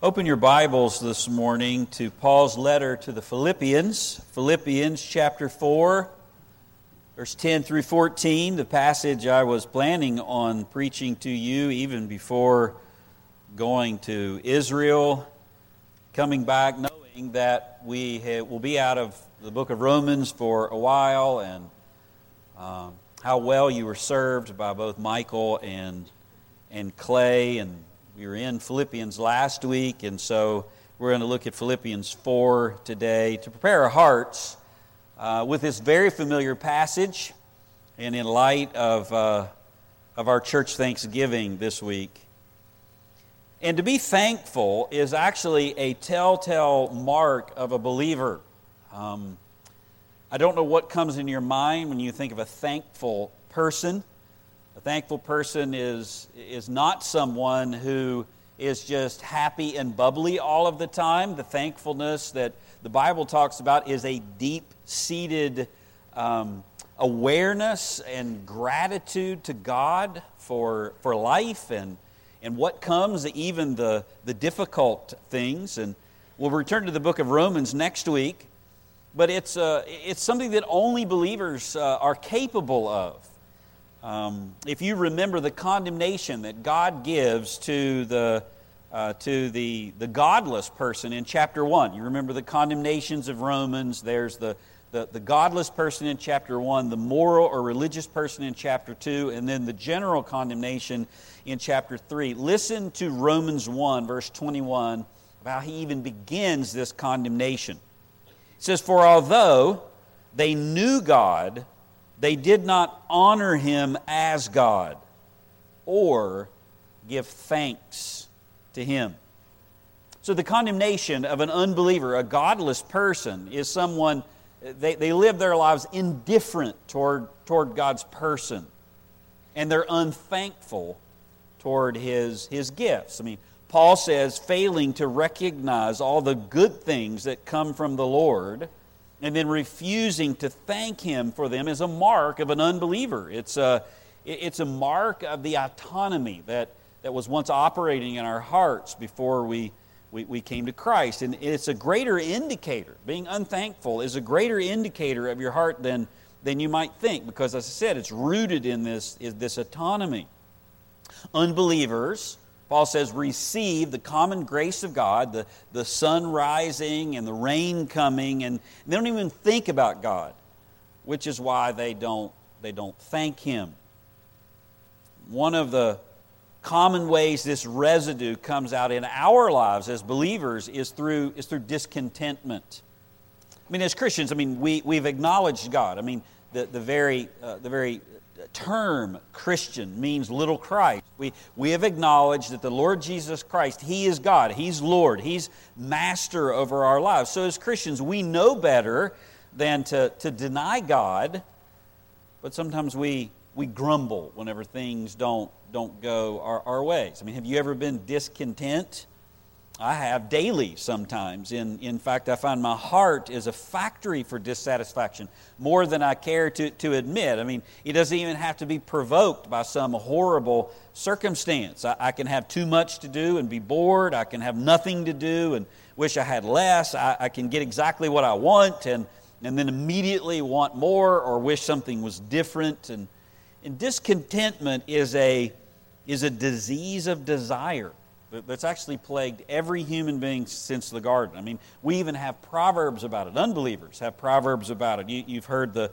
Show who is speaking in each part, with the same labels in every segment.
Speaker 1: Open your Bibles this morning to Paul's letter to the Philippians, Philippians chapter 4, verse 10 through 14, the passage I was planning on preaching to you even before going to Israel, coming back knowing that we will be out of the book of Romans for a while, and um, how well you were served by both Michael and, and Clay and we were in Philippians last week, and so we're going to look at Philippians 4 today to prepare our hearts uh, with this very familiar passage and in light of, uh, of our church Thanksgiving this week. And to be thankful is actually a telltale mark of a believer. Um, I don't know what comes in your mind when you think of a thankful person. A thankful person is, is not someone who is just happy and bubbly all of the time. The thankfulness that the Bible talks about is a deep seated um, awareness and gratitude to God for, for life and, and what comes, even the, the difficult things. And we'll return to the book of Romans next week, but it's, uh, it's something that only believers uh, are capable of. Um, if you remember the condemnation that God gives to the uh, to the, the godless person in chapter 1. You remember the condemnations of Romans. There's the, the, the godless person in chapter 1, the moral or religious person in chapter 2, and then the general condemnation in chapter 3. Listen to Romans 1, verse 21, about how he even begins this condemnation. It says, For although they knew God, they did not honor him as God or give thanks to him. So, the condemnation of an unbeliever, a godless person, is someone, they, they live their lives indifferent toward, toward God's person. And they're unthankful toward his, his gifts. I mean, Paul says, failing to recognize all the good things that come from the Lord and then refusing to thank Him for them is a mark of an unbeliever. It's a, it's a mark of the autonomy that, that was once operating in our hearts before we, we, we came to Christ. And it's a greater indicator. Being unthankful is a greater indicator of your heart than, than you might think, because as I said, it's rooted in this, in this autonomy. Unbelievers Paul says, receive the common grace of God, the, the sun rising and the rain coming, and they don't even think about God, which is why they don't, they don't thank Him. One of the common ways this residue comes out in our lives as believers is through, is through discontentment. I mean, as Christians, I mean, we, we've acknowledged God. I mean, the, the, very, uh, the very term Christian means little Christ. We, we have acknowledged that the Lord Jesus Christ, He is God, He's Lord, He's master over our lives. So as Christians, we know better than to, to deny God, but sometimes we, we grumble whenever things don't, don't go our, our ways. I mean, have you ever been discontent? I have daily sometimes. In, in fact, I find my heart is a factory for dissatisfaction more than I care to, to admit. I mean, it doesn't even have to be provoked by some horrible circumstance. I, I can have too much to do and be bored. I can have nothing to do and wish I had less. I, I can get exactly what I want and, and then immediately want more or wish something was different. And, and discontentment is a, is a disease of desire that's actually plagued every human being since the garden. I mean, we even have proverbs about it. Unbelievers have proverbs about it. You, have heard the,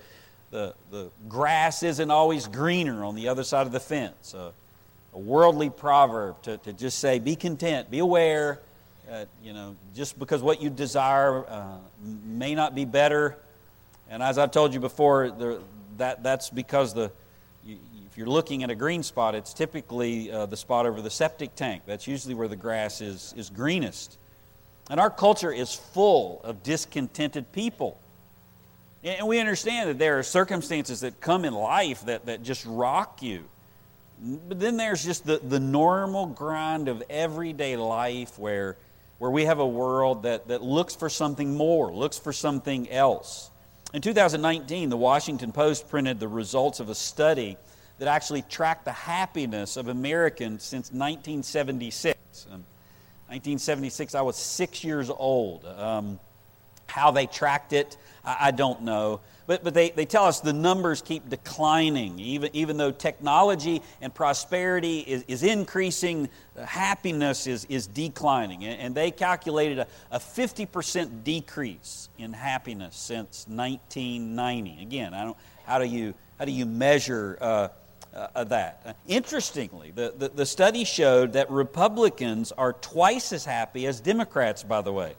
Speaker 1: the, the grass isn't always greener on the other side of the fence. Uh, a worldly proverb to, to just say, be content, be aware. Uh, you know, just because what you desire uh, may not be better. And as I've told you before, that, that's because the, if you're looking at a green spot, it's typically uh, the spot over the septic tank. That's usually where the grass is, is greenest. And our culture is full of discontented people. And we understand that there are circumstances that come in life that, that just rock you. But then there's just the, the normal grind of everyday life where, where we have a world that, that looks for something more, looks for something else. In 2019, the Washington Post printed the results of a study that actually tracked the happiness of Americans since 1976. Um, 1976, I was six years old. Um, how they tracked it, I, I don't know. But, but they, they tell us the numbers keep declining. Even, even though technology and prosperity is, is increasing, happiness is, is declining. And, they calculated a, a 50% decrease in happiness since 1990. Again, I don't, how, do you, how do you measure uh, uh, that? Interestingly, the, the, the study showed that Republicans are twice as happy as Democrats, by the way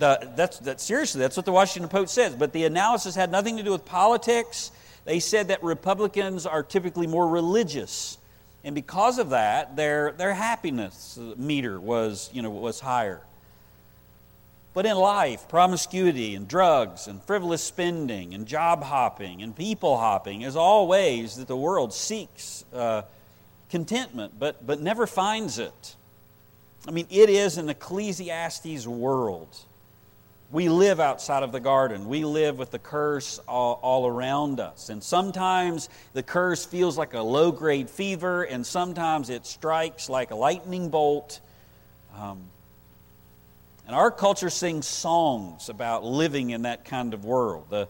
Speaker 1: the, that's, that, seriously, that's what the Washington Post says. But the analysis had nothing to do with politics. They said that Republicans are typically more religious. And because of that, their, their happiness meter was, you know, was higher. But in life, promiscuity and drugs and frivolous spending and job hopping and people hopping is all ways that the world seeks uh, contentment, but, but never finds it. I mean, it is an Ecclesiastes world. We live outside of the garden. We live with the curse all, all, around us. And sometimes the curse feels like a low grade fever, and sometimes it strikes like a lightning bolt. Um, and our culture sings songs about living in that kind of world. The,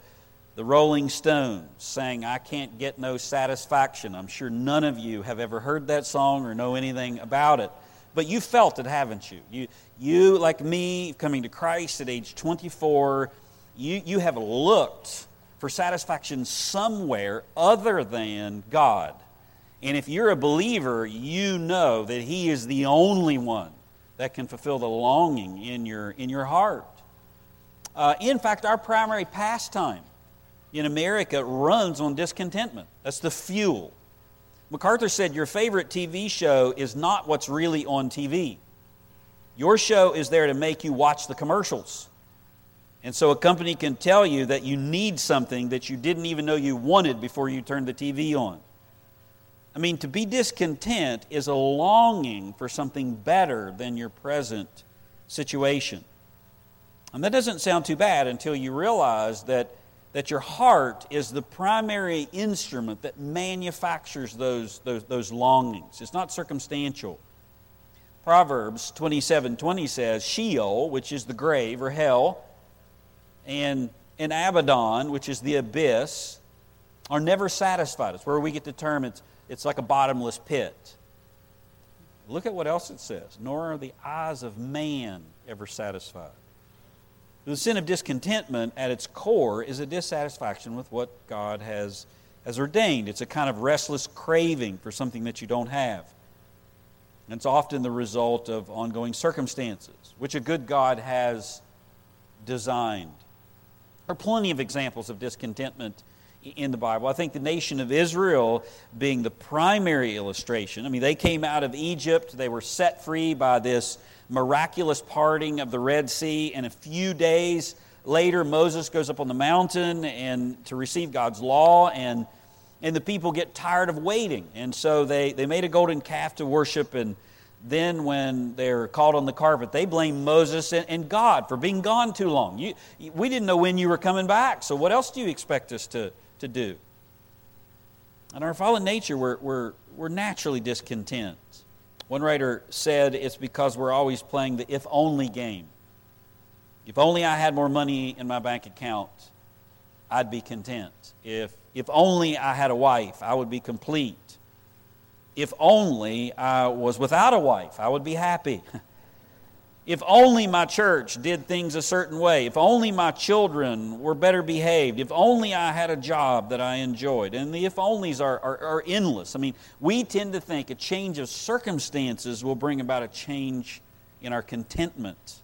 Speaker 1: the Rolling Stones sang, I Can't Get No Satisfaction. I'm sure none of you have ever heard that song or know anything about it. But you felt it, haven't you? You, you like me, coming to Christ at age 24, you, you have looked for satisfaction somewhere other than God. And if you're a believer, you know that He is the only one that can fulfill the longing in your, in your heart. Uh, in fact, our primary pastime in America runs on discontentment. That's the fuel MacArthur said, Your favorite TV show is not what's really on TV. Your show is there to make you watch the commercials. And so a company can tell you that you need something that you didn't even know you wanted before you turned the TV on. I mean, to be discontent is a longing for something better than your present situation. And that doesn't sound too bad until you realize that that your heart is the primary instrument that manufactures those, those, those longings. It's not circumstantial. Proverbs 27 20 says, Sheol, which is the grave or hell, and, and Abaddon, which is the abyss, are never satisfied. It's where we get the term, it's, it's like a bottomless pit. Look at what else it says. Nor are the eyes of man ever satisfied. The sin of discontentment at its core is a dissatisfaction with what God has, has ordained. It's a kind of restless craving for something that you don't have. And it's often the result of ongoing circumstances, which a good God has designed. There are plenty of examples of discontentment in the Bible. I think the nation of Israel being the primary illustration. I mean, they came out of Egypt, they were set free by this miraculous parting of the Red Sea. And a few days later, Moses goes up on the mountain and to receive God's law, and, and the people get tired of waiting. And so they, they made a golden calf to worship. And then, when they're called on the carpet, they blame Moses and, and God for being gone too long. You, we didn't know when you were coming back, so what else do you expect us to, to do? In our fallen nature, we're, we're, we're naturally discontent. One writer said it's because we're always playing the if only game. If only I had more money in my bank account, I'd be content. If, if only I had a wife, I would be complete. If only I was without a wife, I would be happy. If only my church did things a certain way. If only my children were better behaved. If only I had a job that I enjoyed. And the if onlys are, are, are, endless. I mean, we tend to think a change of circumstances will bring about a change in our contentment.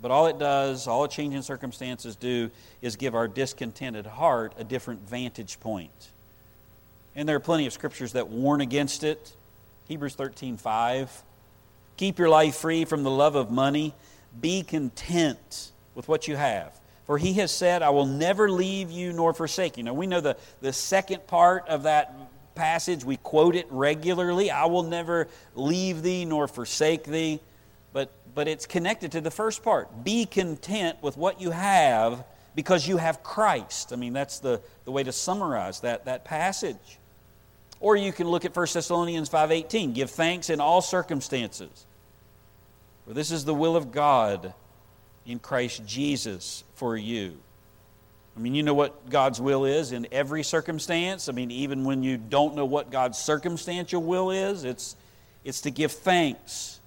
Speaker 1: But all it does, all a change in circumstances do, is give our discontented heart a different vantage point. And there are plenty of scriptures that warn against it. Hebrews 13 5 Keep your life free from the love of money. Be content with what you have. For he has said, I will never leave you nor forsake you. Now, we know the, the second part of that passage. We quote it regularly I will never leave thee nor forsake thee. But, but it's connected to the first part. Be content with what you have because you have Christ. I mean, that's the, the way to summarize that, that passage. Or you can look at 1 Thessalonians 5.18. Give thanks in all circumstances For this is the will of God in Christ Jesus for you. I mean, you know what God's will is in every circumstance. I mean, even when you don't know what God's circumstantial will is, it's, it's to give thanks.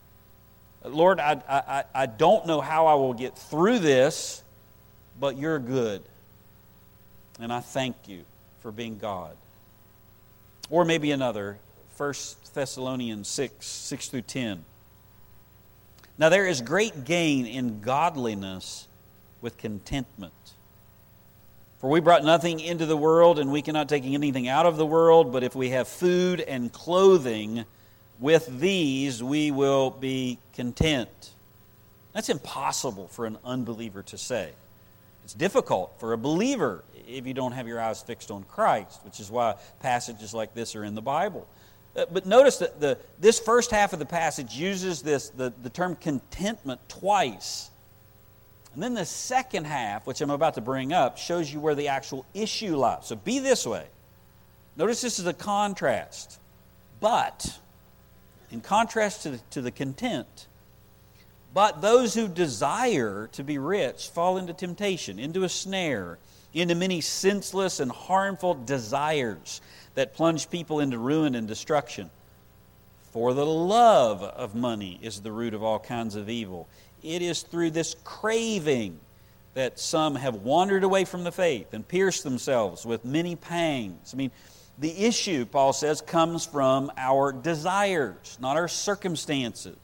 Speaker 1: Lord, I, I, I don't know how I will get through this, but you're good. And I thank you for being God. Or maybe another, 1 Thessalonians 6, 6 through 10. Now there is great gain in godliness with contentment. For we brought nothing into the world, and we cannot take anything out of the world, but if we have food and clothing, with these we will be content. That's impossible for an unbeliever to say. It's difficult for a believer if you don't have your eyes fixed on Christ, which is why passages like this are in the Bible. Uh, but notice that the, this first half of the passage uses this, the, the term contentment twice. And then the second half, which I'm about to bring up, shows you where the actual issue lies. So be this way. Notice this is a contrast. But, in contrast to the, to the content, but those who desire to be rich fall into temptation, into a snare, into many senseless and harmful desires that plunge people into ruin and destruction. For the love of money is the root of all kinds of evil. It is through this craving that some have wandered away from the faith and pierced themselves with many pangs. I mean, the issue, Paul says, comes from our desires, not our circumstances.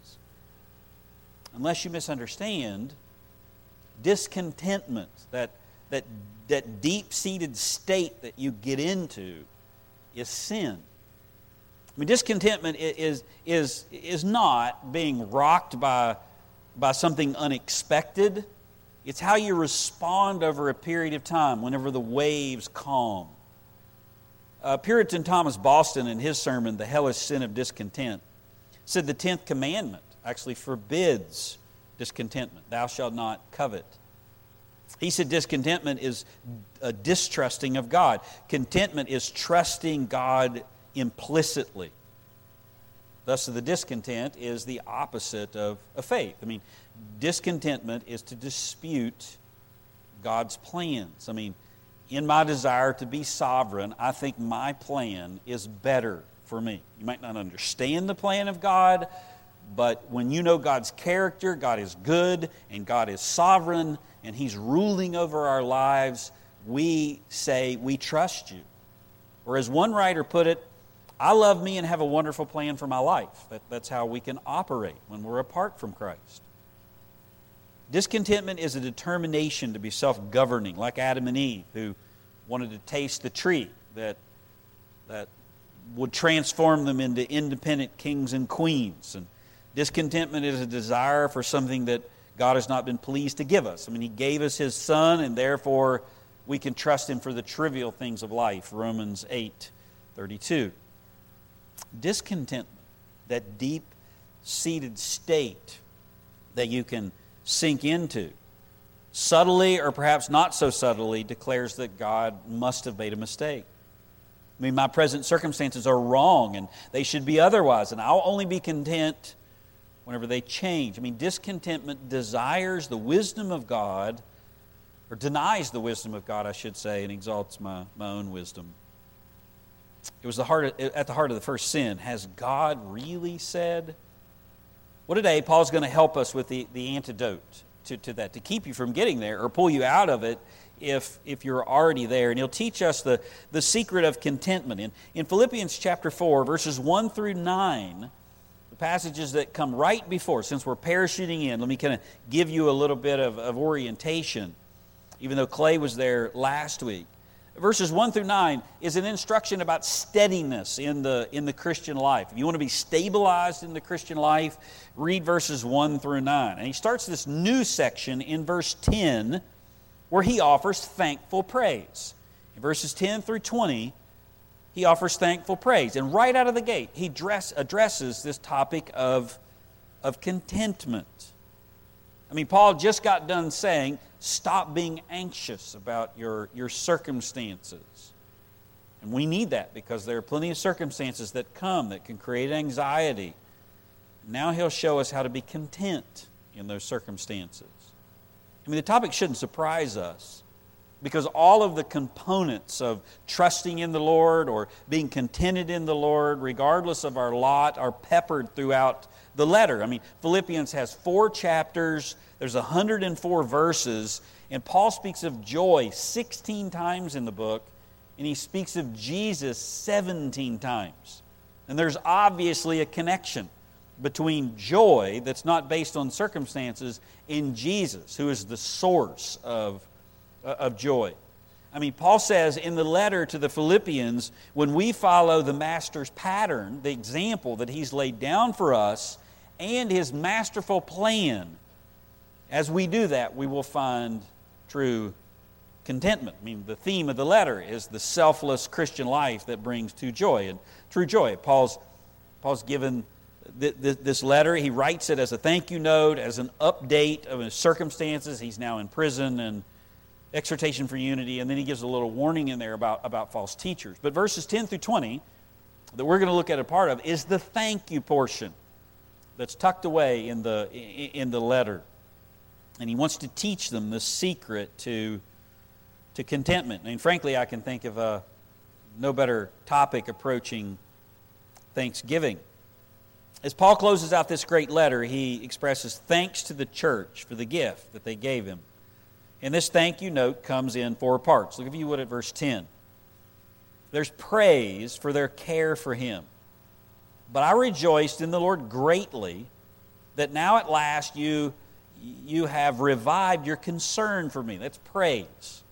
Speaker 1: Unless you misunderstand, discontentment, that, that, that deep seated state that you get into, is sin. I mean, discontentment is, is, is not being rocked by, by something unexpected. It's how you respond over a period of time whenever the waves calm. Uh, Puritan Thomas Boston, in his sermon, The Hellish Sin of Discontent, said the 10th commandment actually forbids discontentment. Thou shalt not covet. He said discontentment is a distrusting of God. Contentment is trusting God implicitly. Thus, the discontent is the opposite of, of faith. I mean, discontentment is to dispute God's plans. I mean, in my desire to be sovereign, I think my plan is better for me. You might not understand the plan of God, but when you know God's character, God is good and God is sovereign and He's ruling over our lives, we say, We trust you. Or as one writer put it, I love me and have a wonderful plan for my life. That, that's how we can operate when we're apart from Christ. Discontentment is a determination to be self governing, like Adam and Eve, who wanted to taste the tree that, that would transform them into independent kings and queens. And discontentment is a desire for something that God has not been pleased to give us. I mean, He gave us His Son, and therefore we can trust Him for the trivial things of life. Romans 8 32. Discontentment, that deep seated state that you can sink into, subtly or perhaps not so subtly, declares that God must have made a mistake. I mean, my present circumstances are wrong and they should be otherwise, and I'll only be content whenever they change. I mean, discontentment desires the wisdom of God, or denies the wisdom of God, I should say, and exalts my, my own wisdom. It was the heart of, at the heart of the first sin. Has God really said? Well, today, Paul's going to help us with the, the antidote to, to that, to keep you from getting there or pull you out of it if, if you're already there. And he'll teach us the, the secret of contentment. In, in Philippians chapter 4, verses 1 through 9, passages that come right before, since we're parachuting in, let me kind of give you a little bit of, of orientation, even though Clay was there last week. Verses 1 through 9 is an instruction about steadiness in the, in the Christian life. If you want to be stabilized in the Christian life, read verses 1 through 9. And he starts this new section in verse 10 where he offers thankful praise. In verses 10 through 20, he offers thankful praise. And right out of the gate, he dress, addresses this topic of, of contentment. I mean, Paul just got done saying, stop being anxious about your, your circumstances. And we need that because there are plenty of circumstances that come that can create anxiety. Now he'll show us how to be content in those circumstances. I mean, the topic shouldn't surprise us because all of the components of trusting in the Lord or being contented in the Lord, regardless of our lot, are peppered throughout the letter. I mean, Philippians has four chapters, there's 104 verses, and Paul speaks of joy 16 times in the book, and he speaks of Jesus 17 times. And there's obviously a connection between joy that's not based on circumstances in Jesus, who is the source of, Uh, of joy. I mean, Paul says in the letter to the Philippians, when we follow the Master's pattern, the example that he's laid down for us, and his masterful plan, as we do that, we will find true contentment. I mean, the theme of the letter is the selfless Christian life that brings to joy and true joy. Paul's, Paul's given this letter. He writes it as a thank you note, as an update of his circumstances. He's now in prison and exhortation for unity, and then he gives a little warning in there about, about false teachers. But verses 10 through 20 that we're going to look at a part of is the thank you portion that's tucked away in the, in the letter. And he wants to teach them the secret to, to contentment. I mean, frankly, I can think of a no better topic approaching Thanksgiving. As Paul closes out this great letter, he expresses thanks to the church for the gift that they gave him. And this thank you note comes in four parts. Look if you would at verse 10. There's praise for their care for him. But I rejoiced in the Lord greatly that now at last you, you have revived your concern for me. That's praise.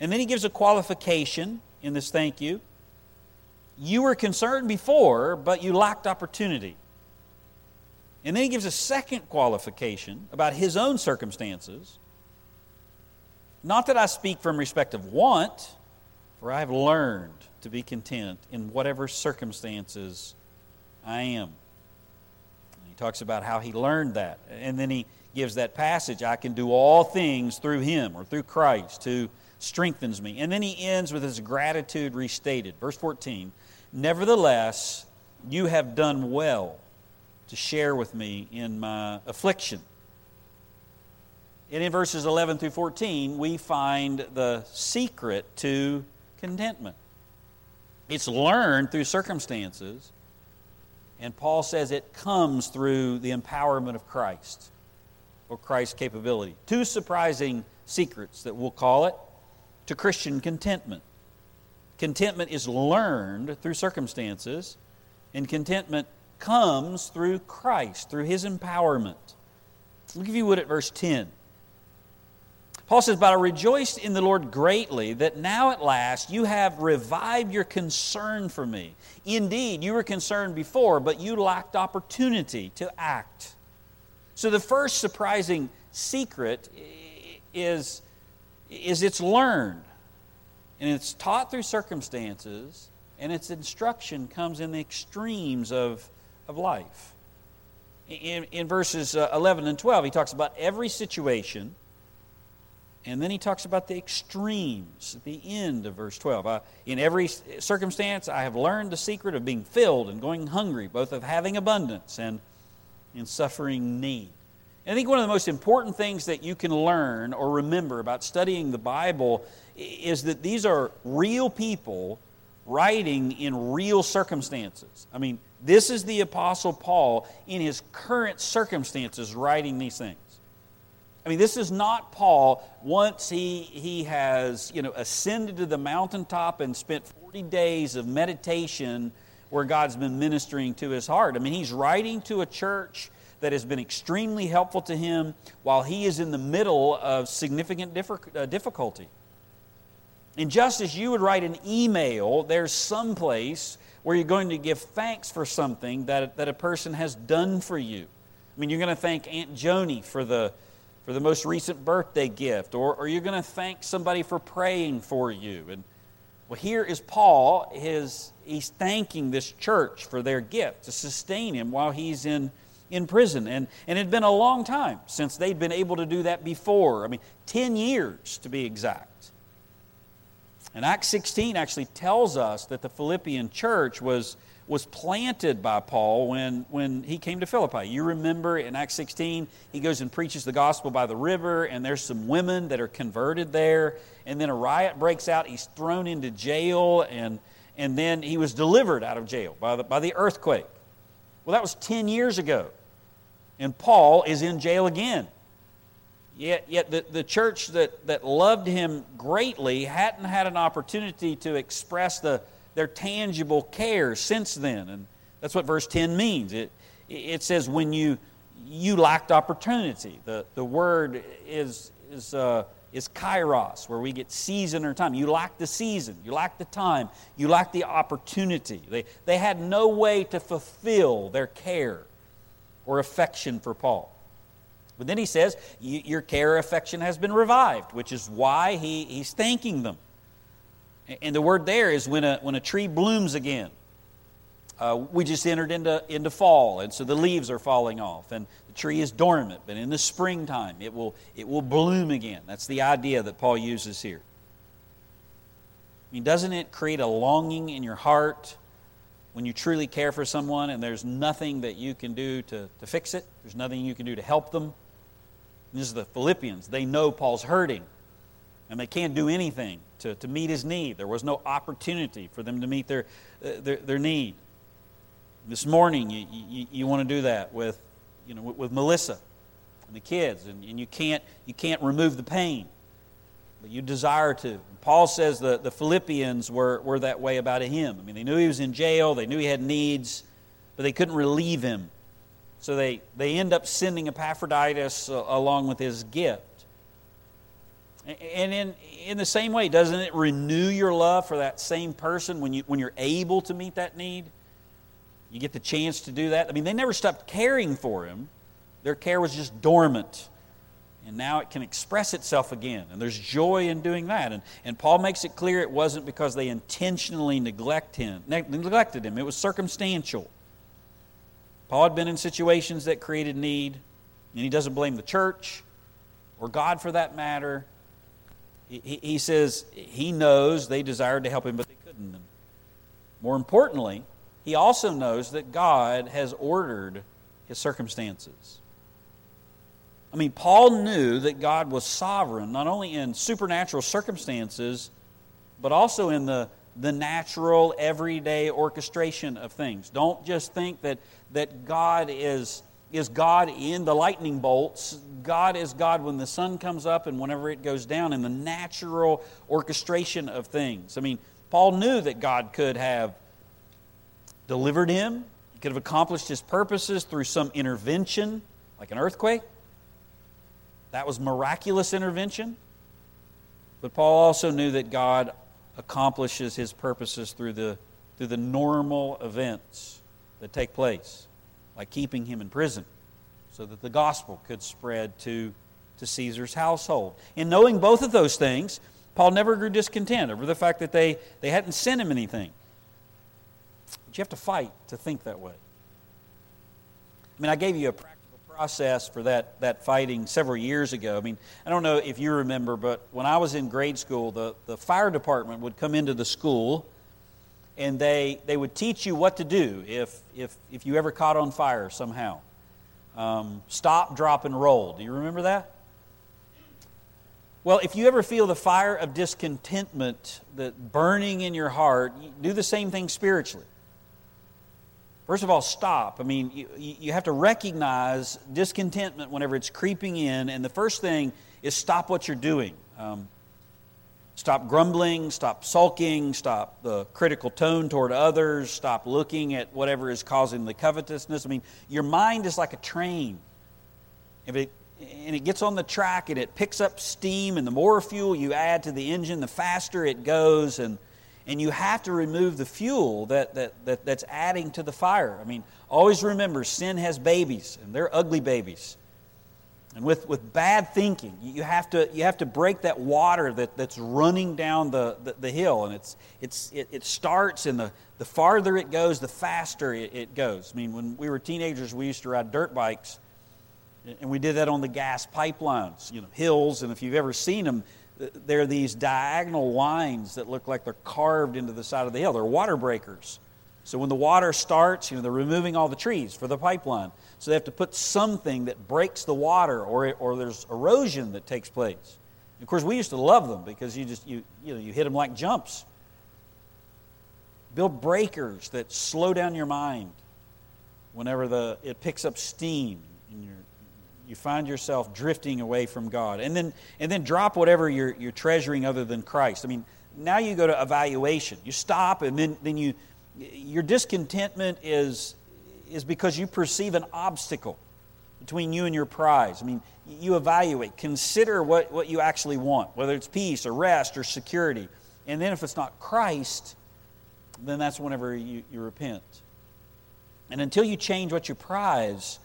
Speaker 1: And then he gives a qualification in this thank you. You were concerned before, but you lacked opportunity. And then he gives a second qualification about his own circumstances. Not that I speak from respect of want, for I have learned to be content in whatever circumstances I am. And he talks about how he learned that. And then he gives that passage I can do all things through him or through Christ who strengthens me. And then he ends with his gratitude restated. Verse 14 Nevertheless, you have done well to share with me in my affliction. And in verses 11 through 14, we find the secret to contentment. It's learned through circumstances, and Paul says it comes through the empowerment of Christ or Christ's capability. Two surprising secrets that we'll call it to Christian contentment. Contentment is learned through circumstances, and contentment comes through Christ, through his empowerment. Look if you would at verse 10. Paul says, But I rejoiced in the Lord greatly that now at last you have revived your concern for me. Indeed, you were concerned before, but you lacked opportunity to act. So the first surprising secret is, is it's learned. And it's taught through circumstances, and its instruction comes in the extremes of of life. In, in verses uh, 11 and 12, he talks about every situation, and then he talks about the extremes at the end of verse 12. Uh, in every circumstance, I have learned the secret of being filled and going hungry, both of having abundance and in suffering need. And I think one of the most important things that you can learn or remember about studying the Bible is that these are real people writing in real circumstances. I mean, this is the Apostle Paul in his current circumstances writing these things. I mean, this is not Paul once he, he has, you know, ascended to the mountaintop and spent 40 days of meditation where God's been ministering to his heart. I mean, he's writing to a church that has been extremely helpful to him while he is in the middle of significant uh, difficulty. And just as you would write an email, there's some place where you're going to give thanks for something that, that a person has done for you. I mean, you're going to thank Aunt Joni for the, for the most recent birthday gift, or, or you're going to thank somebody for praying for you. And well, here is Paul. His, he's thanking this church for their gift to sustain him while he's in, in prison. And, and it had been a long time since they'd been able to do that before. I mean, 10 years to be exact. And Acts 16 actually tells us that the Philippian church was, was planted by Paul when, when he came to Philippi. You remember in Acts 16, he goes and preaches the gospel by the river, and there's some women that are converted there. And then a riot breaks out. He's thrown into jail, and, and then he was delivered out of jail by the, by the earthquake. Well, that was 10 years ago. And Paul is in jail again. Yet, yet the, the church that, that loved him greatly hadn't had an opportunity to express the, their tangible care since then. And that's what verse 10 means. It, it says, when you, you lacked opportunity. The, the word is, is, uh, is kairos, where we get season or time. You lacked the season, you lacked the time, you lacked the opportunity. They, they had no way to fulfill their care or affection for Paul. But then he says, Your care, affection has been revived, which is why he, he's thanking them. And the word there is when a, when a tree blooms again. Uh, we just entered into, into fall, and so the leaves are falling off, and the tree is dormant. But in the springtime, it will, it will bloom again. That's the idea that Paul uses here. I mean, doesn't it create a longing in your heart when you truly care for someone and there's nothing that you can do to, to fix it? There's nothing you can do to help them? And this is the Philippians. They know Paul's hurting, and they can't do anything to, to meet his need. There was no opportunity for them to meet their, uh, their, their, need. This morning, you, you, you, want to do that with, you know, with, with Melissa and the kids, and, and you, can't, you can't remove the pain, but you desire to. Paul says the, the Philippians were, were that way about him. I mean, they knew he was in jail, they knew he had needs, but they couldn't relieve him. So they, they end up sending Epaphroditus uh, along with his gift. And in, in the same way, doesn't it renew your love for that same person when, you, when you're able to meet that need? You get the chance to do that. I mean, they never stopped caring for him, their care was just dormant. And now it can express itself again. And there's joy in doing that. And, and Paul makes it clear it wasn't because they intentionally neglect him, neglected him, it was circumstantial. Paul had been in situations that created need, and he doesn't blame the church or God for that matter he, he says he knows they desired to help him, but they couldn't. More importantly, he also knows that God has ordered his circumstances. I mean, Paul knew that God was sovereign, not only in supernatural circumstances, but also in the, the natural, everyday orchestration of things. Don't just think that, that God is is God in the lightning bolts. God is God when the sun comes up and whenever it goes down in the natural orchestration of things. I mean, Paul knew that God could have delivered him, he could have accomplished his purposes through some intervention, like an earthquake. That was miraculous intervention. But Paul also knew that God accomplishes his purposes through the, through the normal events that take place by keeping him in prison so that the gospel could spread to, to Caesar's household. In knowing both of those things, Paul never grew discontent over the fact that they, they hadn't sent him anything. But you have to fight to think that way. I mean, I gave you a practical process for that, that fighting several years ago. I mean, I don't know if you remember, but when I was in grade school, the, the fire department would come into the school and they, they would teach you what to do if, if, if you ever caught on fire somehow. Um, stop, drop, and roll. Do you remember that? Well, if you ever feel the fire of discontentment that burning in your heart, do the same thing spiritually. First of all, stop. I mean, you, you have to recognize discontentment whenever it's creeping in, and the first thing is stop what you're doing. Um, Stop grumbling, stop sulking, stop the critical tone toward others, stop looking at whatever is causing the covetousness. I mean, your mind is like a train. If it, and it gets on the track and it picks up steam, and the more fuel you add to the engine, the faster it goes. And, and you have to remove the fuel that, that, that, that's adding to the fire. I mean, always remember sin has babies, and they're ugly babies. And with, with bad thinking, you have to, you have to break that water that, that's running down the, the, the hill. And it's, it's, it, it, starts, and the, the farther it goes, the faster it, it goes. I mean, when we were teenagers, we used to ride dirt bikes, and we did that on the gas pipelines, you know, hills. And if you've ever seen them, they're these diagonal lines that look like they're carved into the side of the hill. They're water breakers. So when the water starts, you know, they're removing all the trees for the pipeline. So they have to put something that breaks the water or, or there's erosion that takes place. Of course, we used to love them because you just you, you, know, you hit them like jumps. Build breakers that slow down your mind whenever the, it picks up steam and you're, you find yourself drifting away from God. And then, and then drop whatever you're, you're treasuring other than Christ. I mean, now you go to evaluation. You stop and then, then you, your discontentment is, is because you perceive an obstacle between you and your prize. I mean, you evaluate, consider what, what you actually want, whether it's peace or rest or security. And then if it's not Christ, then that's whenever you, you repent. And until you change what you prize,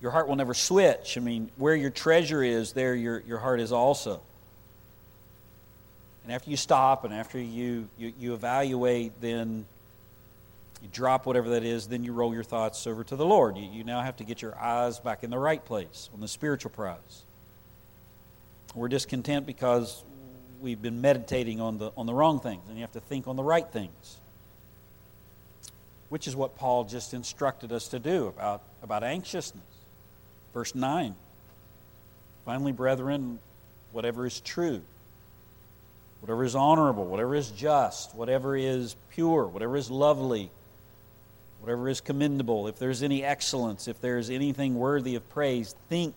Speaker 1: your heart will never switch. I mean, where your treasure is, there your, your heart is also. And after you stop and after you, you, you evaluate, then you drop whatever that is, then you roll your thoughts over to the Lord. You, you now have to get your eyes back in the right place on the spiritual prize. We're discontent because we've been meditating on the, on the wrong things, and you have to think on the right things, which is what Paul just instructed us to do about, about anxiousness. Verse 9 Finally, brethren, whatever is true, whatever is honorable, whatever is just, whatever is pure, whatever is lovely, whatever is commendable, if there's any excellence, if there's anything worthy of praise, think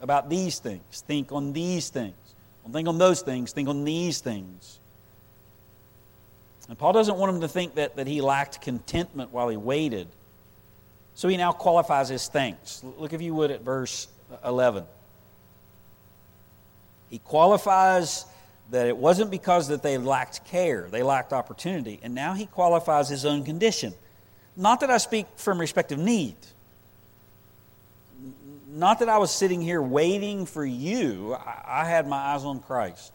Speaker 1: about these things. Think on these things. Don't think on those things, think on these things. And Paul doesn't want him to think that, that he lacked contentment while he waited. So he now qualifies his thanks. Look, if you would, at verse 11. He qualifies that it wasn't because that they lacked care, they lacked opportunity. And now he qualifies his own condition. Not that I speak from respect of need. Not that I was sitting here waiting for you. I had my eyes on Christ.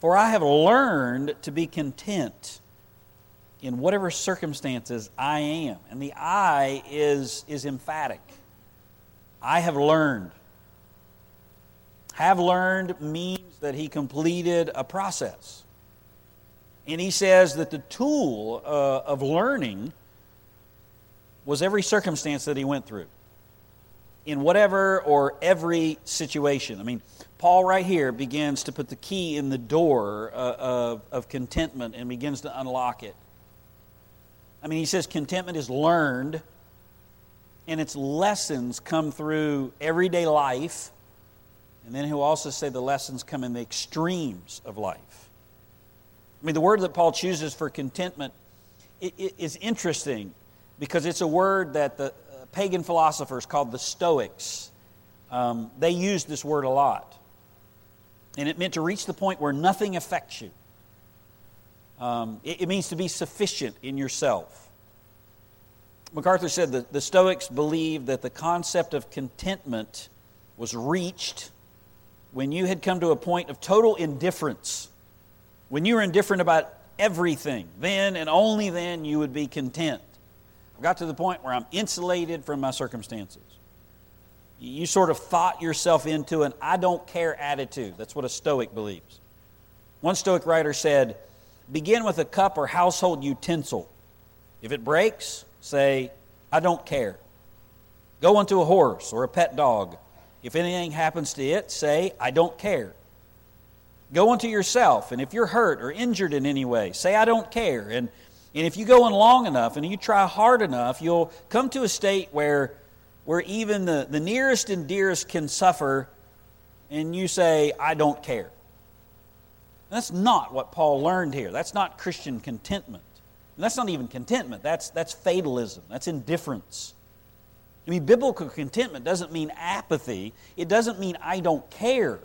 Speaker 1: For I have learned to be content in whatever circumstances I am. And the I is, is emphatic. I have learned. Have learned means that he completed a process. And he says that the tool uh, of learning was every circumstance that he went through. In whatever or every situation. I mean, Paul, right here, begins to put the key in the door uh, of, of contentment and begins to unlock it. I mean, he says contentment is learned, and its lessons come through everyday life. And then he'll also say the lessons come in the extremes of life. I mean, the word that Paul chooses for contentment is interesting because it's a word that the uh, pagan philosophers called the Stoics. Um, they used this word a lot. And it meant to reach the point where nothing affects you. Um, it, it, means to be sufficient in yourself. MacArthur said that the Stoics believed that the concept of contentment was reached when you had come to a point of total indifference. When you were indifferent about everything, then and only then you would be content. Got to the point where I'm insulated from my circumstances. You sort of thought yourself into an I don't care attitude. That's what a Stoic believes. One Stoic writer said, Begin with a cup or household utensil. If it breaks, say, I don't care. Go onto a horse or a pet dog. If anything happens to it, say, I don't care. Go unto yourself, and if you're hurt or injured in any way, say, I don't care. And and if you go on long enough and you try hard enough, you'll come to a state where, where even the, the nearest and dearest can suffer, and you say, I don't care. That's not what Paul learned here. That's not Christian contentment. And that's not even contentment, that's, that's fatalism, that's indifference. I mean, biblical contentment doesn't mean apathy, it doesn't mean I don't care.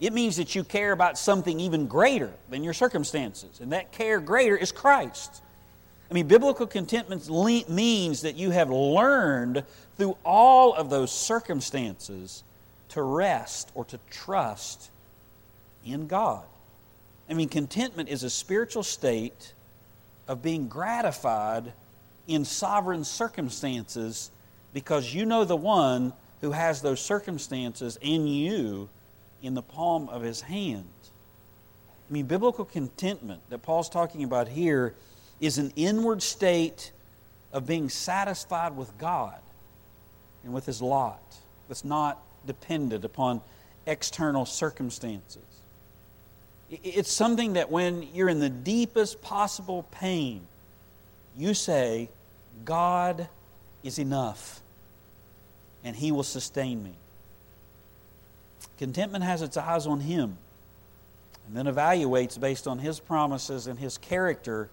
Speaker 1: It means that you care about something even greater than your circumstances, and that care greater is Christ. I mean, biblical contentment means that you have learned through all of those circumstances to rest or to trust in God. I mean, contentment is a spiritual state of being gratified in sovereign circumstances because you know the one who has those circumstances in you in the palm of his hand. I mean, biblical contentment that Paul's talking about here is an inward state of being satisfied with God and with His lot that's not dependent upon external circumstances. It's something that when you're in the deepest possible pain, you say, God is enough and He will sustain me. Contentment has its eyes on Him and then evaluates based on His promises and His character,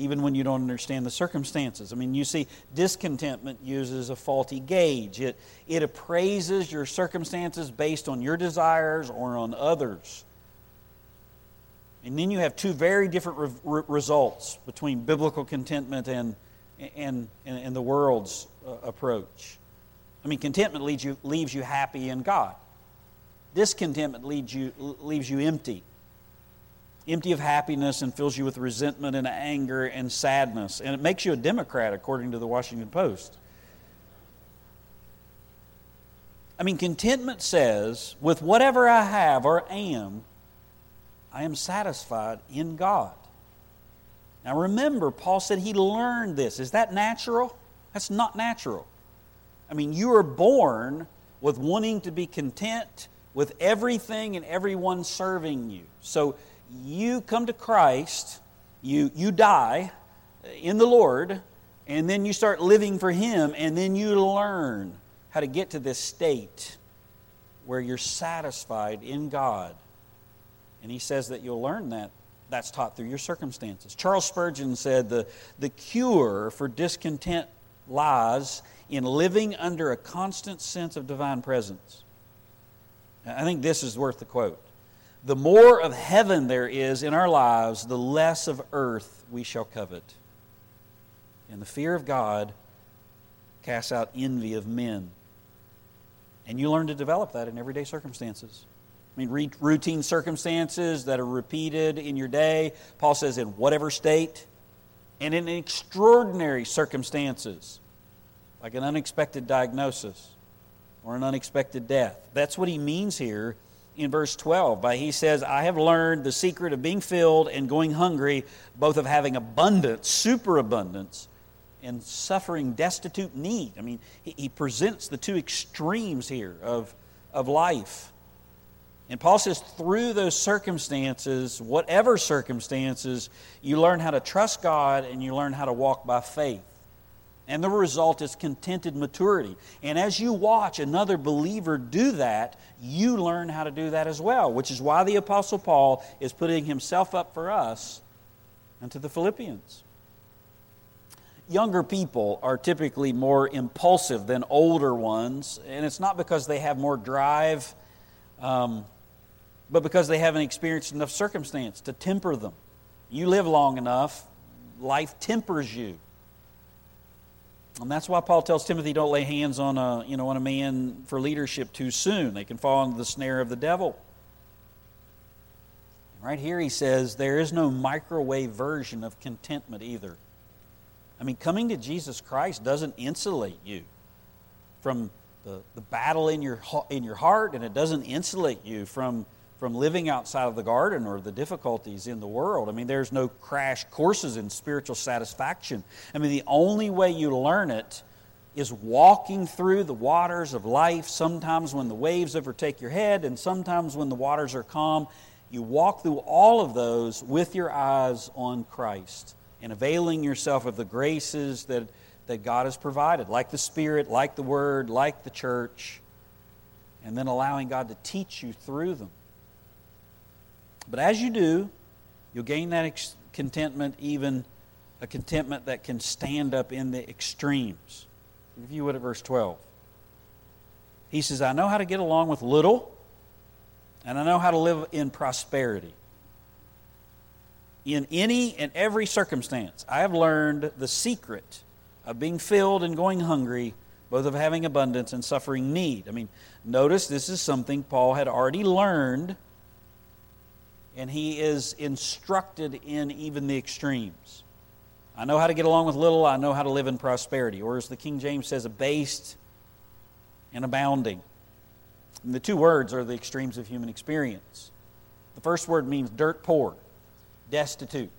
Speaker 1: even when you don't understand the circumstances. I mean, you see, discontentment uses a faulty gauge, it, it appraises your circumstances based on your desires or on others. And then you have two very different re- results between biblical contentment and, and, and, and the world's uh, approach. I mean, contentment leaves you, leaves you happy in God. Discontentment leaves you, leaves you empty. Empty of happiness and fills you with resentment and anger and sadness. And it makes you a Democrat, according to the Washington Post. I mean, contentment says, with whatever I have or am, I am satisfied in God. Now remember, Paul said he learned this. Is that natural? That's not natural. I mean, you are born with wanting to be content with everything and everyone serving you. So you come to Christ, you, you die in the Lord, and then you start living for Him, and then you learn how to get to this state where you're satisfied in God. And he says that you'll learn that. That's taught through your circumstances. Charles Spurgeon said the, the cure for discontent lies in living under a constant sense of divine presence. I think this is worth the quote. The more of heaven there is in our lives, the less of earth we shall covet. And the fear of God casts out envy of men. And you learn to develop that in everyday circumstances. I mean, routine circumstances that are repeated in your day. Paul says, in whatever state, and in extraordinary circumstances, like an unexpected diagnosis or an unexpected death. That's what he means here in verse 12. By he says, I have learned the secret of being filled and going hungry, both of having abundance, superabundance, and suffering destitute need. I mean, he, he presents the two extremes here of, of life. And Paul says, through those circumstances, whatever circumstances, you learn how to trust God and you learn how to walk by faith. And the result is contented maturity. And as you watch another believer do that, you learn how to do that as well, which is why the Apostle Paul is putting himself up for us and to the Philippians. Younger people are typically more impulsive than older ones, and it's not because they have more drive. Um, but because they haven't experienced enough circumstance to temper them. You live long enough, life tempers you. And that's why Paul tells Timothy, don't lay hands on a, you know, on a man for leadership too soon. They can fall into the snare of the devil. Right here he says there is no microwave version of contentment either. I mean, coming to Jesus Christ doesn't insulate you from the, the battle in your, in your heart, and it doesn't insulate you from from living outside of the garden or the difficulties in the world. I mean, there's no crash courses in spiritual satisfaction. I mean, the only way you learn it is walking through the waters of life, sometimes when the waves overtake your head, and sometimes when the waters are calm. You walk through all of those with your eyes on Christ and availing yourself of the graces that, that God has provided, like the Spirit, like the Word, like the church, and then allowing God to teach you through them. But as you do, you'll gain that ex- contentment, even a contentment that can stand up in the extremes. If you would at verse 12. He says, I know how to get along with little, and I know how to live in prosperity. In any and every circumstance, I have learned the secret of being filled and going hungry, both of having abundance and suffering need. I mean, notice this is something Paul had already learned and he is instructed in even the extremes. I know how to get along with little, I know how to live in prosperity. Or as the King James says, abased and abounding. And the two words are the extremes of human experience. The first word means dirt poor, destitute.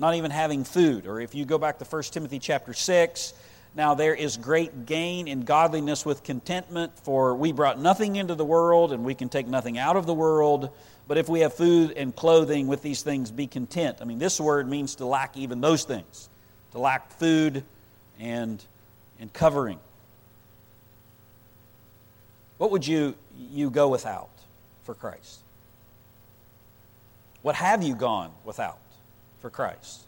Speaker 1: not even having food. Or if you go back to 1 Timothy chapter 6, now there is great gain in godliness with contentment, for we brought nothing into the world, and we can take nothing out of the world. But if we have food and clothing with these things, be content. I mean, this word means to lack even those things, to lack food and, and covering. What would you, you go without for Christ? What have you gone without for Christ?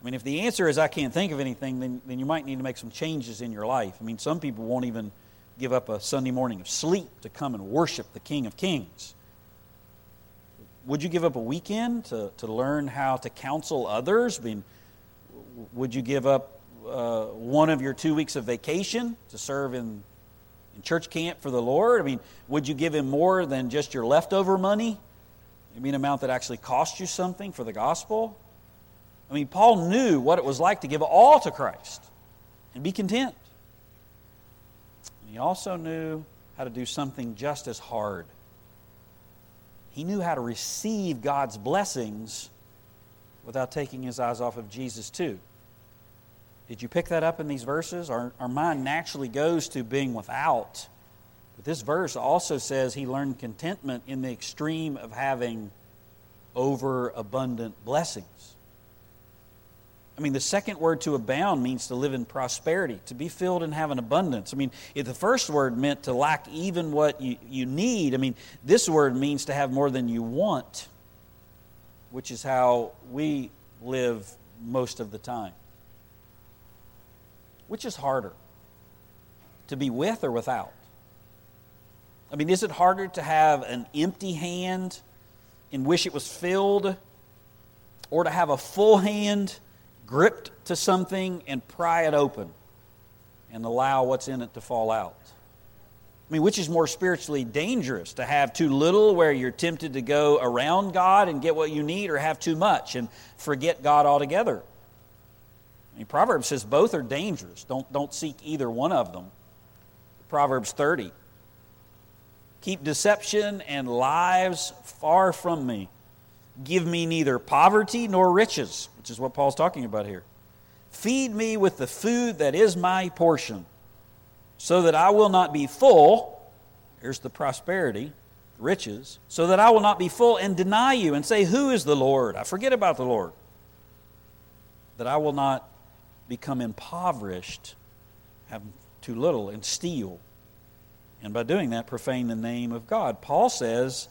Speaker 1: I mean, if the answer is I can't think of anything, then, then you might need to make some changes in your life. I mean, some people won't even give up a Sunday morning of sleep to come and worship the King of Kings. Would you give up a weekend to, to learn how to counsel others? I mean, would you give up uh, one of your two weeks of vacation to serve in, in church camp for the Lord? I mean, would you give him more than just your leftover money? I mean, an amount that actually cost you something for the gospel? I mean, Paul knew what it was like to give all to Christ and be content. And he also knew how to do something just as hard. He knew how to receive God's blessings without taking his eyes off of Jesus, too. Did you pick that up in these verses? Our, our mind naturally goes to being without. But this verse also says he learned contentment in the extreme of having overabundant blessings. I mean, the second word to abound means to live in prosperity, to be filled and have an abundance. I mean, if the first word meant to lack even what you, you need, I mean, this word means to have more than you want, which is how we live most of the time. Which is harder, to be with or without? I mean, is it harder to have an empty hand and wish it was filled, or to have a full hand? Gripped to something and pry it open and allow what's in it to fall out. I mean, which is more spiritually dangerous to have too little where you're tempted to go around God and get what you need, or have too much and forget God altogether? I mean, Proverbs says both are dangerous. Don't, don't seek either one of them. Proverbs 30. Keep deception and lies far from me. Give me neither poverty nor riches, which is what Paul's talking about here. Feed me with the food that is my portion, so that I will not be full. Here's the prosperity, riches, so that I will not be full and deny you and say, Who is the Lord? I forget about the Lord. That I will not become impoverished, have too little, and steal. And by doing that, profane the name of God. Paul says,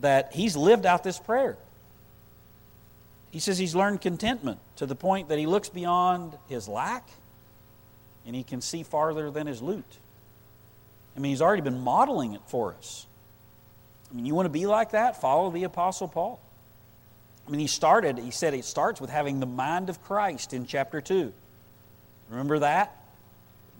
Speaker 1: that he's lived out this prayer. He says he's learned contentment to the point that he looks beyond his lack and he can see farther than his loot. I mean, he's already been modeling it for us. I mean, you want to be like that? Follow the Apostle Paul. I mean, he started, he said it starts with having the mind of Christ in chapter 2. Remember that?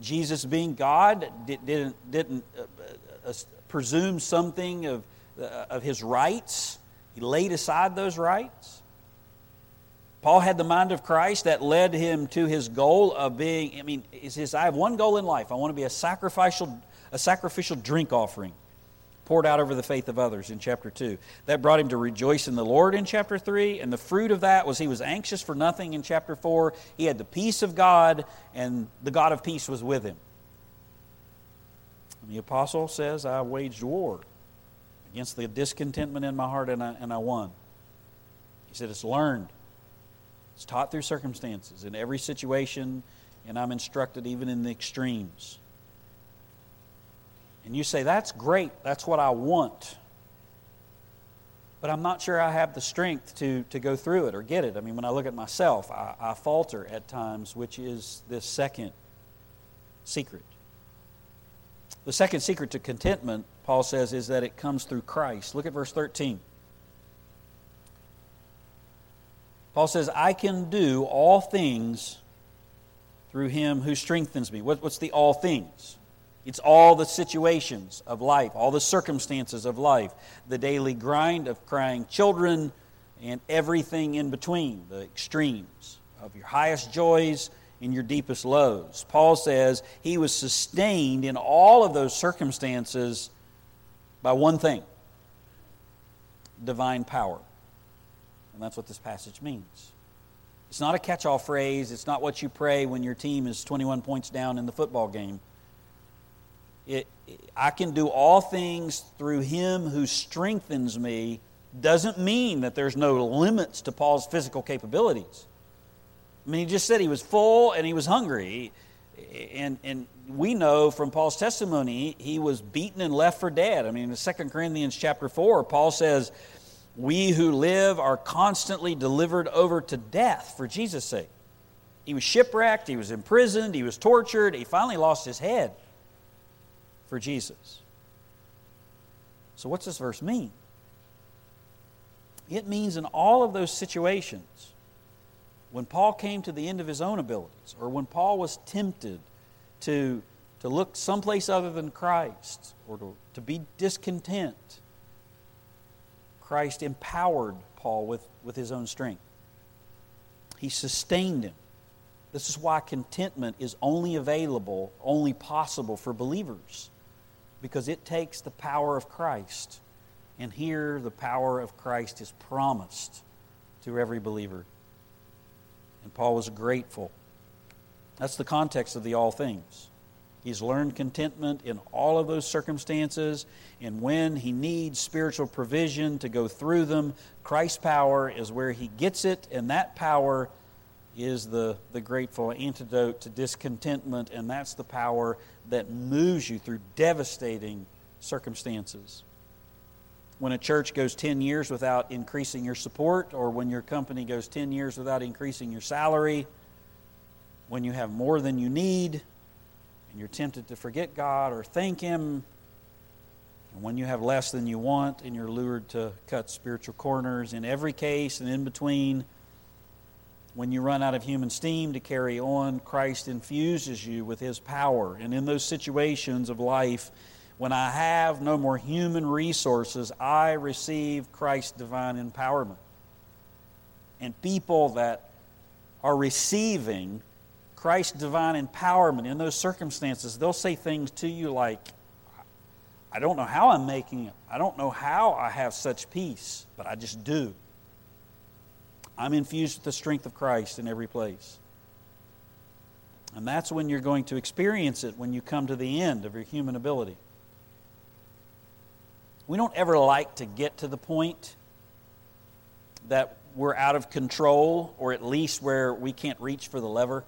Speaker 1: Jesus being God didn't, didn't uh, uh, uh, presume something of of his rights. He laid aside those rights. Paul had the mind of Christ that led him to his goal of being, I mean, he says, I have one goal in life. I want to be a sacrificial, a sacrificial drink offering poured out over the faith of others in chapter 2. That brought him to rejoice in the Lord in chapter 3, and the fruit of that was he was anxious for nothing in chapter 4. He had the peace of God, and the God of peace was with him. And the apostle says, I waged war against the discontentment in my heart, and I, and I won. He said, It's learned, it's taught through circumstances in every situation, and I'm instructed even in the extremes. And you say, That's great, that's what I want. But I'm not sure I have the strength to, to go through it or get it. I mean, when I look at myself, I, I falter at times, which is this second secret. The second secret to contentment Paul says, is that it comes through Christ. Look at verse 13. Paul says, I can do all things through him who strengthens me. what's the all things? It's all the situations of life, all the circumstances of life, the daily grind of crying children, and everything in between, the extremes of your highest joys and your deepest lows. Paul says he was sustained in all of those circumstances by one thing divine power. And that's what this passage means. It's not a catch all phrase. It's not what you pray when your team is 21 points down in the football game. It, I can do all things through him who strengthens me doesn't mean that there's no limits to Paul's physical capabilities. I mean, he just said he was full and he was hungry. And, and we know from Paul's testimony, he was beaten and left for dead. I mean, in 2 Corinthians chapter 4, Paul says, we who live are constantly delivered over to death for Jesus' sake. He was shipwrecked, he was imprisoned, he was tortured, he finally lost his head for Jesus. So, what's this verse mean? It means in all of those situations, when Paul came to the end of his own abilities, or when Paul was tempted to, to look someplace other than Christ, or to, to be discontent, Christ empowered Paul with, with his own strength. He sustained him. This is why contentment is only available, only possible for believers, because it takes the power of Christ. And here, the power of Christ is promised to every believer. And Paul was grateful. That's the context of the all things. He's learned contentment in all of those circumstances. And when he needs spiritual provision to go through them, Christ's power is where he gets it, and that power is the, the grateful antidote to discontentment, and that's the power that moves you through devastating circumstances. When a church goes 10 years without increasing your support, or when your company goes 10 years without increasing your salary, when you have more than you need, and you're tempted to forget God or thank Him, and when you have less than you want and you're lured to cut spiritual corners, in every case and in between, when you run out of human steam to carry on, Christ infuses you with His power. And in those situations of life, when I have no more human resources, I receive Christ's divine empowerment. And people that are receiving Christ's divine empowerment in those circumstances, they'll say things to you like, I don't know how I'm making it. I don't know how I have such peace, but I just do. I'm infused with the strength of Christ in every place. And that's when you're going to experience it when you come to the end of your human ability. We don't ever like to get to the point that we're out of control or at least where we can't reach for the lever.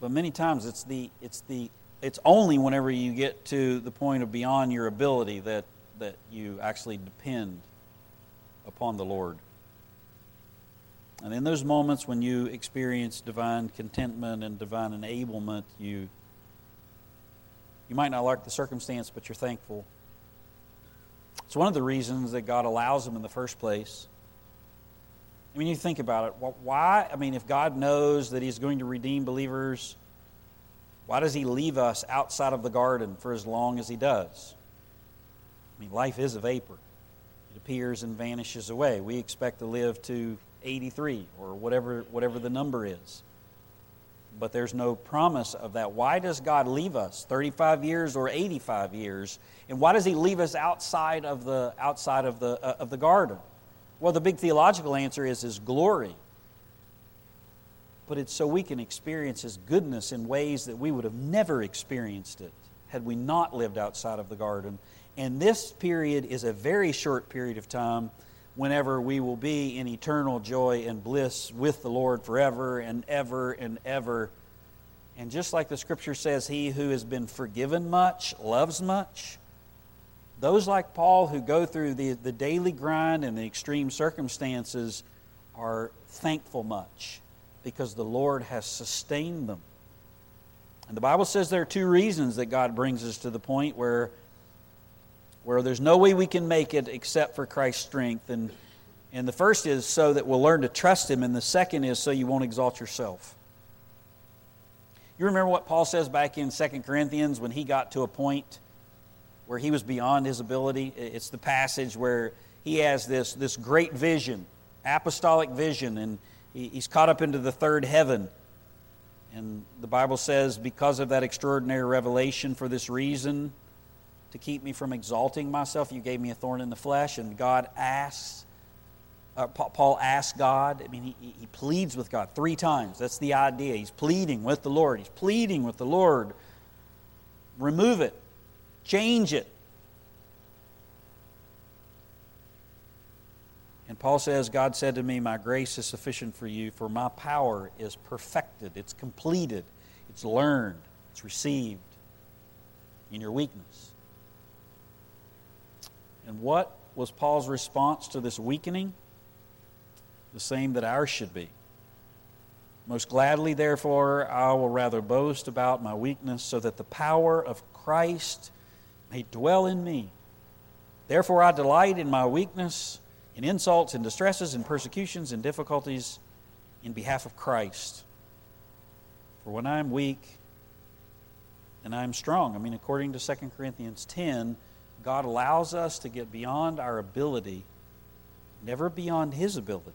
Speaker 1: But many times it's the it's the it's only whenever you get to the point of beyond your ability that that you actually depend upon the Lord. And in those moments when you experience divine contentment and divine enablement, you you might not like the circumstance, but you're thankful. It's one of the reasons that God allows them in the first place. I mean, you think about it. Why? I mean, if God knows that He's going to redeem believers, why does He leave us outside of the garden for as long as He does? I mean, life is a vapor, it appears and vanishes away. We expect to live to 83 or whatever, whatever the number is. But there's no promise of that. Why does God leave us 35 years or 85 years? And why does He leave us outside of the, outside of the, uh, of the garden? Well, the big theological answer is His glory. But it's so we can experience His goodness in ways that we would have never experienced it had we not lived outside of the garden. And this period is a very short period of time whenever we will be in eternal joy and bliss with the Lord forever and ever and ever. And just like the scripture says, he who has been forgiven much loves much. Those like Paul who go through the, the daily grind and the extreme circumstances are thankful much because the Lord has sustained them. And the Bible says there are two reasons that God brings us to the point where, where there's no way we can make it except for Christ's strength. And, and the first is so that we'll learn to trust Him, and the second is so you won't exalt yourself. You remember what Paul says back in 2 Corinthians when he got to a point where he was beyond his ability. It's the passage where he has this, this great vision, apostolic vision, and he, he's caught up into the third heaven. And the Bible says, because of that extraordinary revelation, for this reason, to keep me from exalting myself, you gave me a thorn in the flesh. And God asks uh, Paul asks God. I mean, he, he pleads with God three times. That's the idea. He's pleading with the Lord. He's pleading with the Lord. Remove it, change it. And Paul says, God said to me, My grace is sufficient for you, for my power is perfected, it's completed, it's learned, it's received in your weakness. And what was Paul's response to this weakening? The same that ours should be. Most gladly, therefore, I will rather boast about my weakness, so that the power of Christ may dwell in me. Therefore, I delight in my weakness, in insults, in distresses, in persecutions, in difficulties, in behalf of Christ. For when I am weak, then I am strong. I mean, according to 2 Corinthians 10, God allows us to get beyond our ability, never beyond His ability,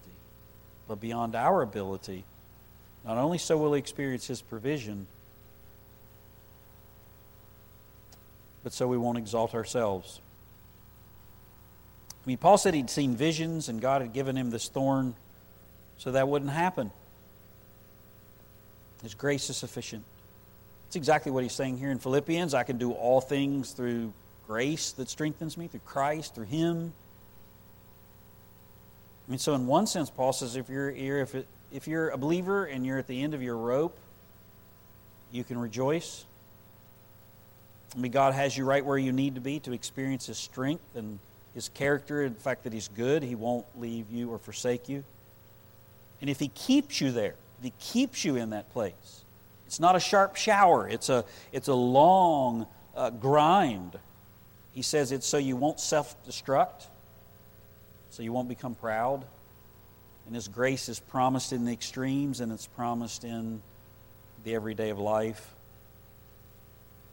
Speaker 1: but beyond our ability not only so will he experience his provision, but so we won't exalt ourselves. I mean, Paul said he'd seen visions and God had given him this thorn so that wouldn't happen. His grace is sufficient. It's exactly what he's saying here in Philippians. I can do all things through grace that strengthens me, through Christ, through Him. I mean, so in one sense, Paul says if you're, if it, if you're a believer and you're at the end of your rope, you can rejoice. I mean, God has you right where you need to be to experience His strength and His character, and the fact that He's good. He won't leave you or forsake you. And if He keeps you there, if He keeps you in that place, it's not a sharp shower, it's a, it's a long uh, grind. He says it's so you won't self destruct, so you won't become proud. And His grace is promised in the extremes and it's promised in the everyday of life.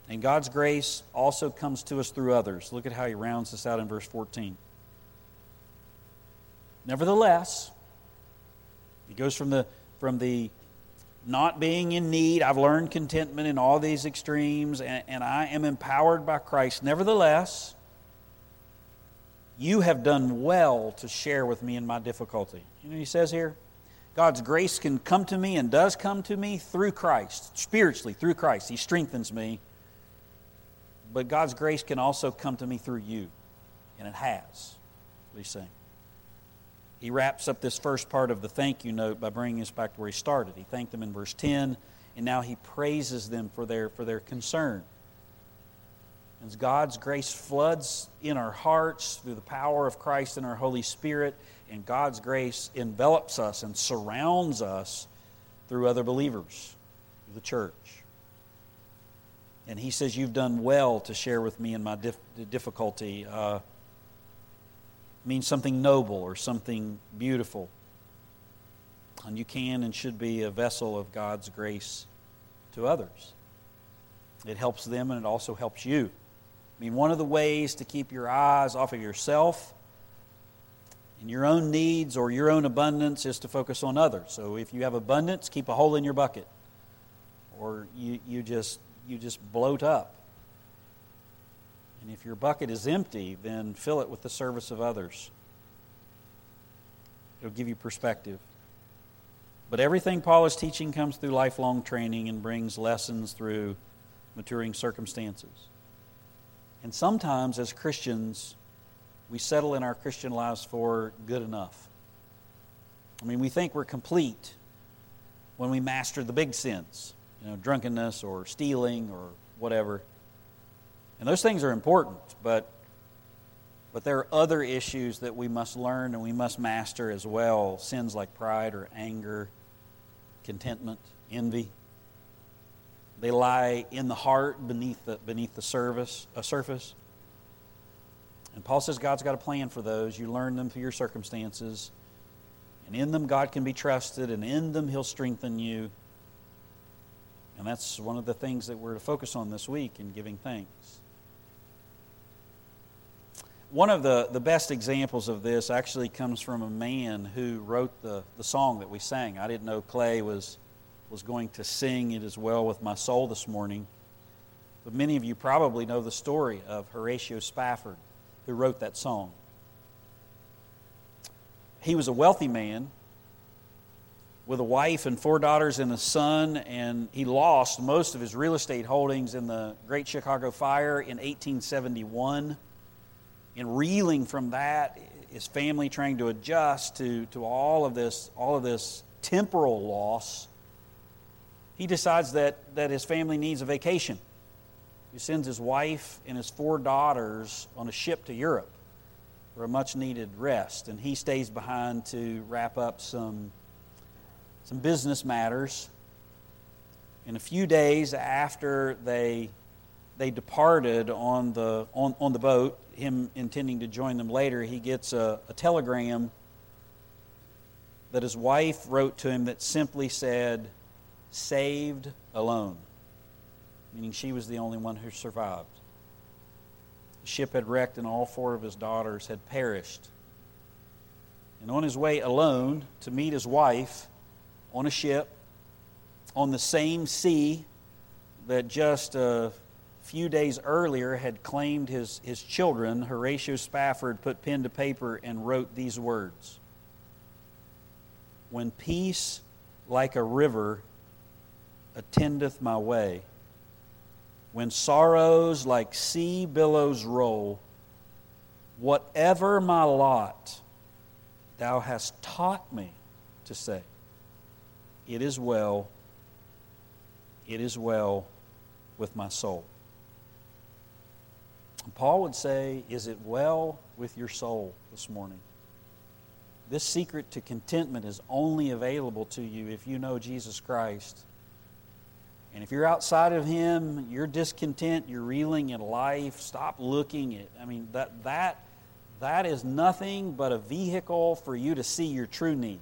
Speaker 1: And God's grace also comes to us through others. Look at how He rounds this out in verse 14. Nevertheless, He goes from the, from the not being in need, I've learned contentment in all these extremes, and, and I am empowered by Christ. Nevertheless, you have done well to share with me in my difficulty. You know he says here? God's grace can come to me and does come to me through Christ, spiritually, through Christ. He strengthens me. But God's grace can also come to me through you. And it has. What he's saying. He wraps up this first part of the thank you note by bringing us back to where he started. He thanked them in verse 10, and now he praises them for their, for their concern. As God's grace floods in our hearts through the power of Christ and our Holy Spirit, and God's grace envelops us and surrounds us through other believers, through the church. And he says, You've done well to share with me in my dif- difficulty. Uh, means something noble or something beautiful. And you can and should be a vessel of God's grace to others. It helps them and it also helps you. I mean, one of the ways to keep your eyes off of yourself and your own needs or your own abundance is to focus on others. So if you have abundance, keep a hole in your bucket. Or you, you, just, you just bloat up. And if your bucket is empty, then fill it with the service of others. It'll give you perspective. But everything Paul is teaching comes through lifelong training and brings lessons through maturing circumstances. And sometimes, as Christians, we settle in our Christian lives for good enough. I mean, we think we're complete when we master the big sins, you know, drunkenness or stealing or whatever. And those things are important, but but there are other issues that we must learn and we must master as well. Sins like pride or anger, contentment, envy. They lie in the heart beneath the, beneath the service, a surface. And Paul says God's got a plan for those. You learn them through your circumstances. And in them, God can be trusted, and in them, He'll strengthen you. And that's one of the things that we're to focus on this week in giving thanks. One of the, the best examples of this actually comes from a man who wrote the, the song that we sang. I didn't know Clay was was going to sing It Is Well With My Soul this morning. But many of you probably know the story of Horatio Spafford, who wrote that song. he was a wealthy man with a wife and four daughters and a son, and he lost most of his real estate holdings in the Great Chicago Fire in 1871. In reeling from that, his family trying to adjust to, to all of this, all of this temporal loss, he decides that, that his family needs a vacation. He sends his wife and his four daughters on a ship to Europe for a much needed rest, and he stays behind to wrap up some some business matters. In a few days after they, they departed on the, on, on the boat, him intending to join them later, he gets a, a telegram that his wife wrote to him that simply said, Saved alone, meaning she was the only one who survived. The ship had wrecked, and all four of his daughters had perished. And on his way alone to meet his wife, on a ship on the same sea that just a few days earlier had claimed his, his children, Horatio Spafford put pen to paper and wrote these words When peace like a river attendeth my way, when sorrows like sea billows roll, whatever my lot, thou hast taught me to say. It is well, it is well with my soul. Paul would say, Is it well with your soul this morning? This secret to contentment is only available to you if you know Jesus Christ. And if you're outside of Him, you're discontent, you're reeling in life, stop looking at, I mean, that, that, that is nothing but a vehicle for you to see your true need.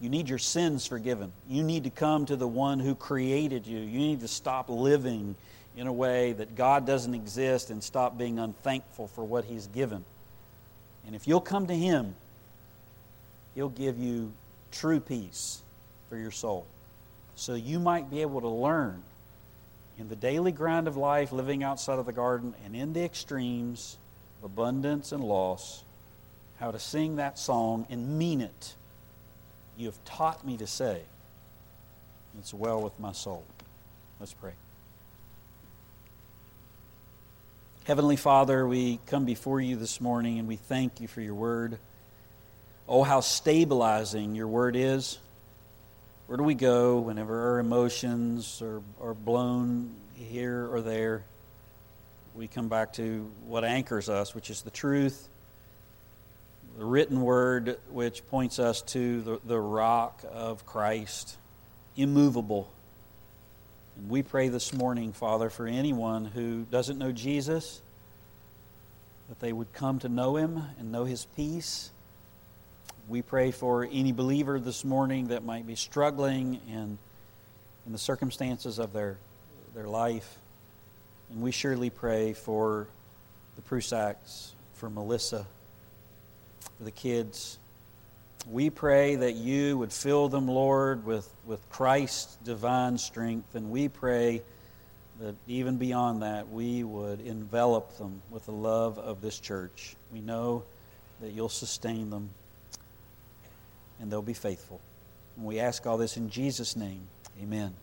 Speaker 1: You need your sins forgiven. You need to come to the one who created you. You need to stop living in a way that God doesn't exist and stop being unthankful for what He's given. And if you'll come to Him, He'll give you true peace for your soul. So you might be able to learn in the daily grind of life, living outside of the garden, and in the extremes of abundance and loss, how to sing that song and mean it you have taught me to say, It's well with my soul. Let's pray. Heavenly Father, we come before you this morning and we thank you for your word. Oh, how stabilizing your word is. Where do we go whenever our emotions are, are blown here or there? We come back to what anchors us, which is the truth the written word which points us to the, the rock of Christ, immovable. And we pray this morning, Father, for anyone who doesn't know Jesus, that they would come to know him and know his peace. We pray for any believer this morning that might be struggling in, in the circumstances of their, their life. And we surely pray for the Prusacks, for Melissa for the kids. We pray that you would fill them, Lord, with, with Christ's divine strength. And we pray that even beyond that, we would envelop them with the love of this church. We know that you'll sustain them and they'll be faithful. And we ask all this in Jesus' name. Amen.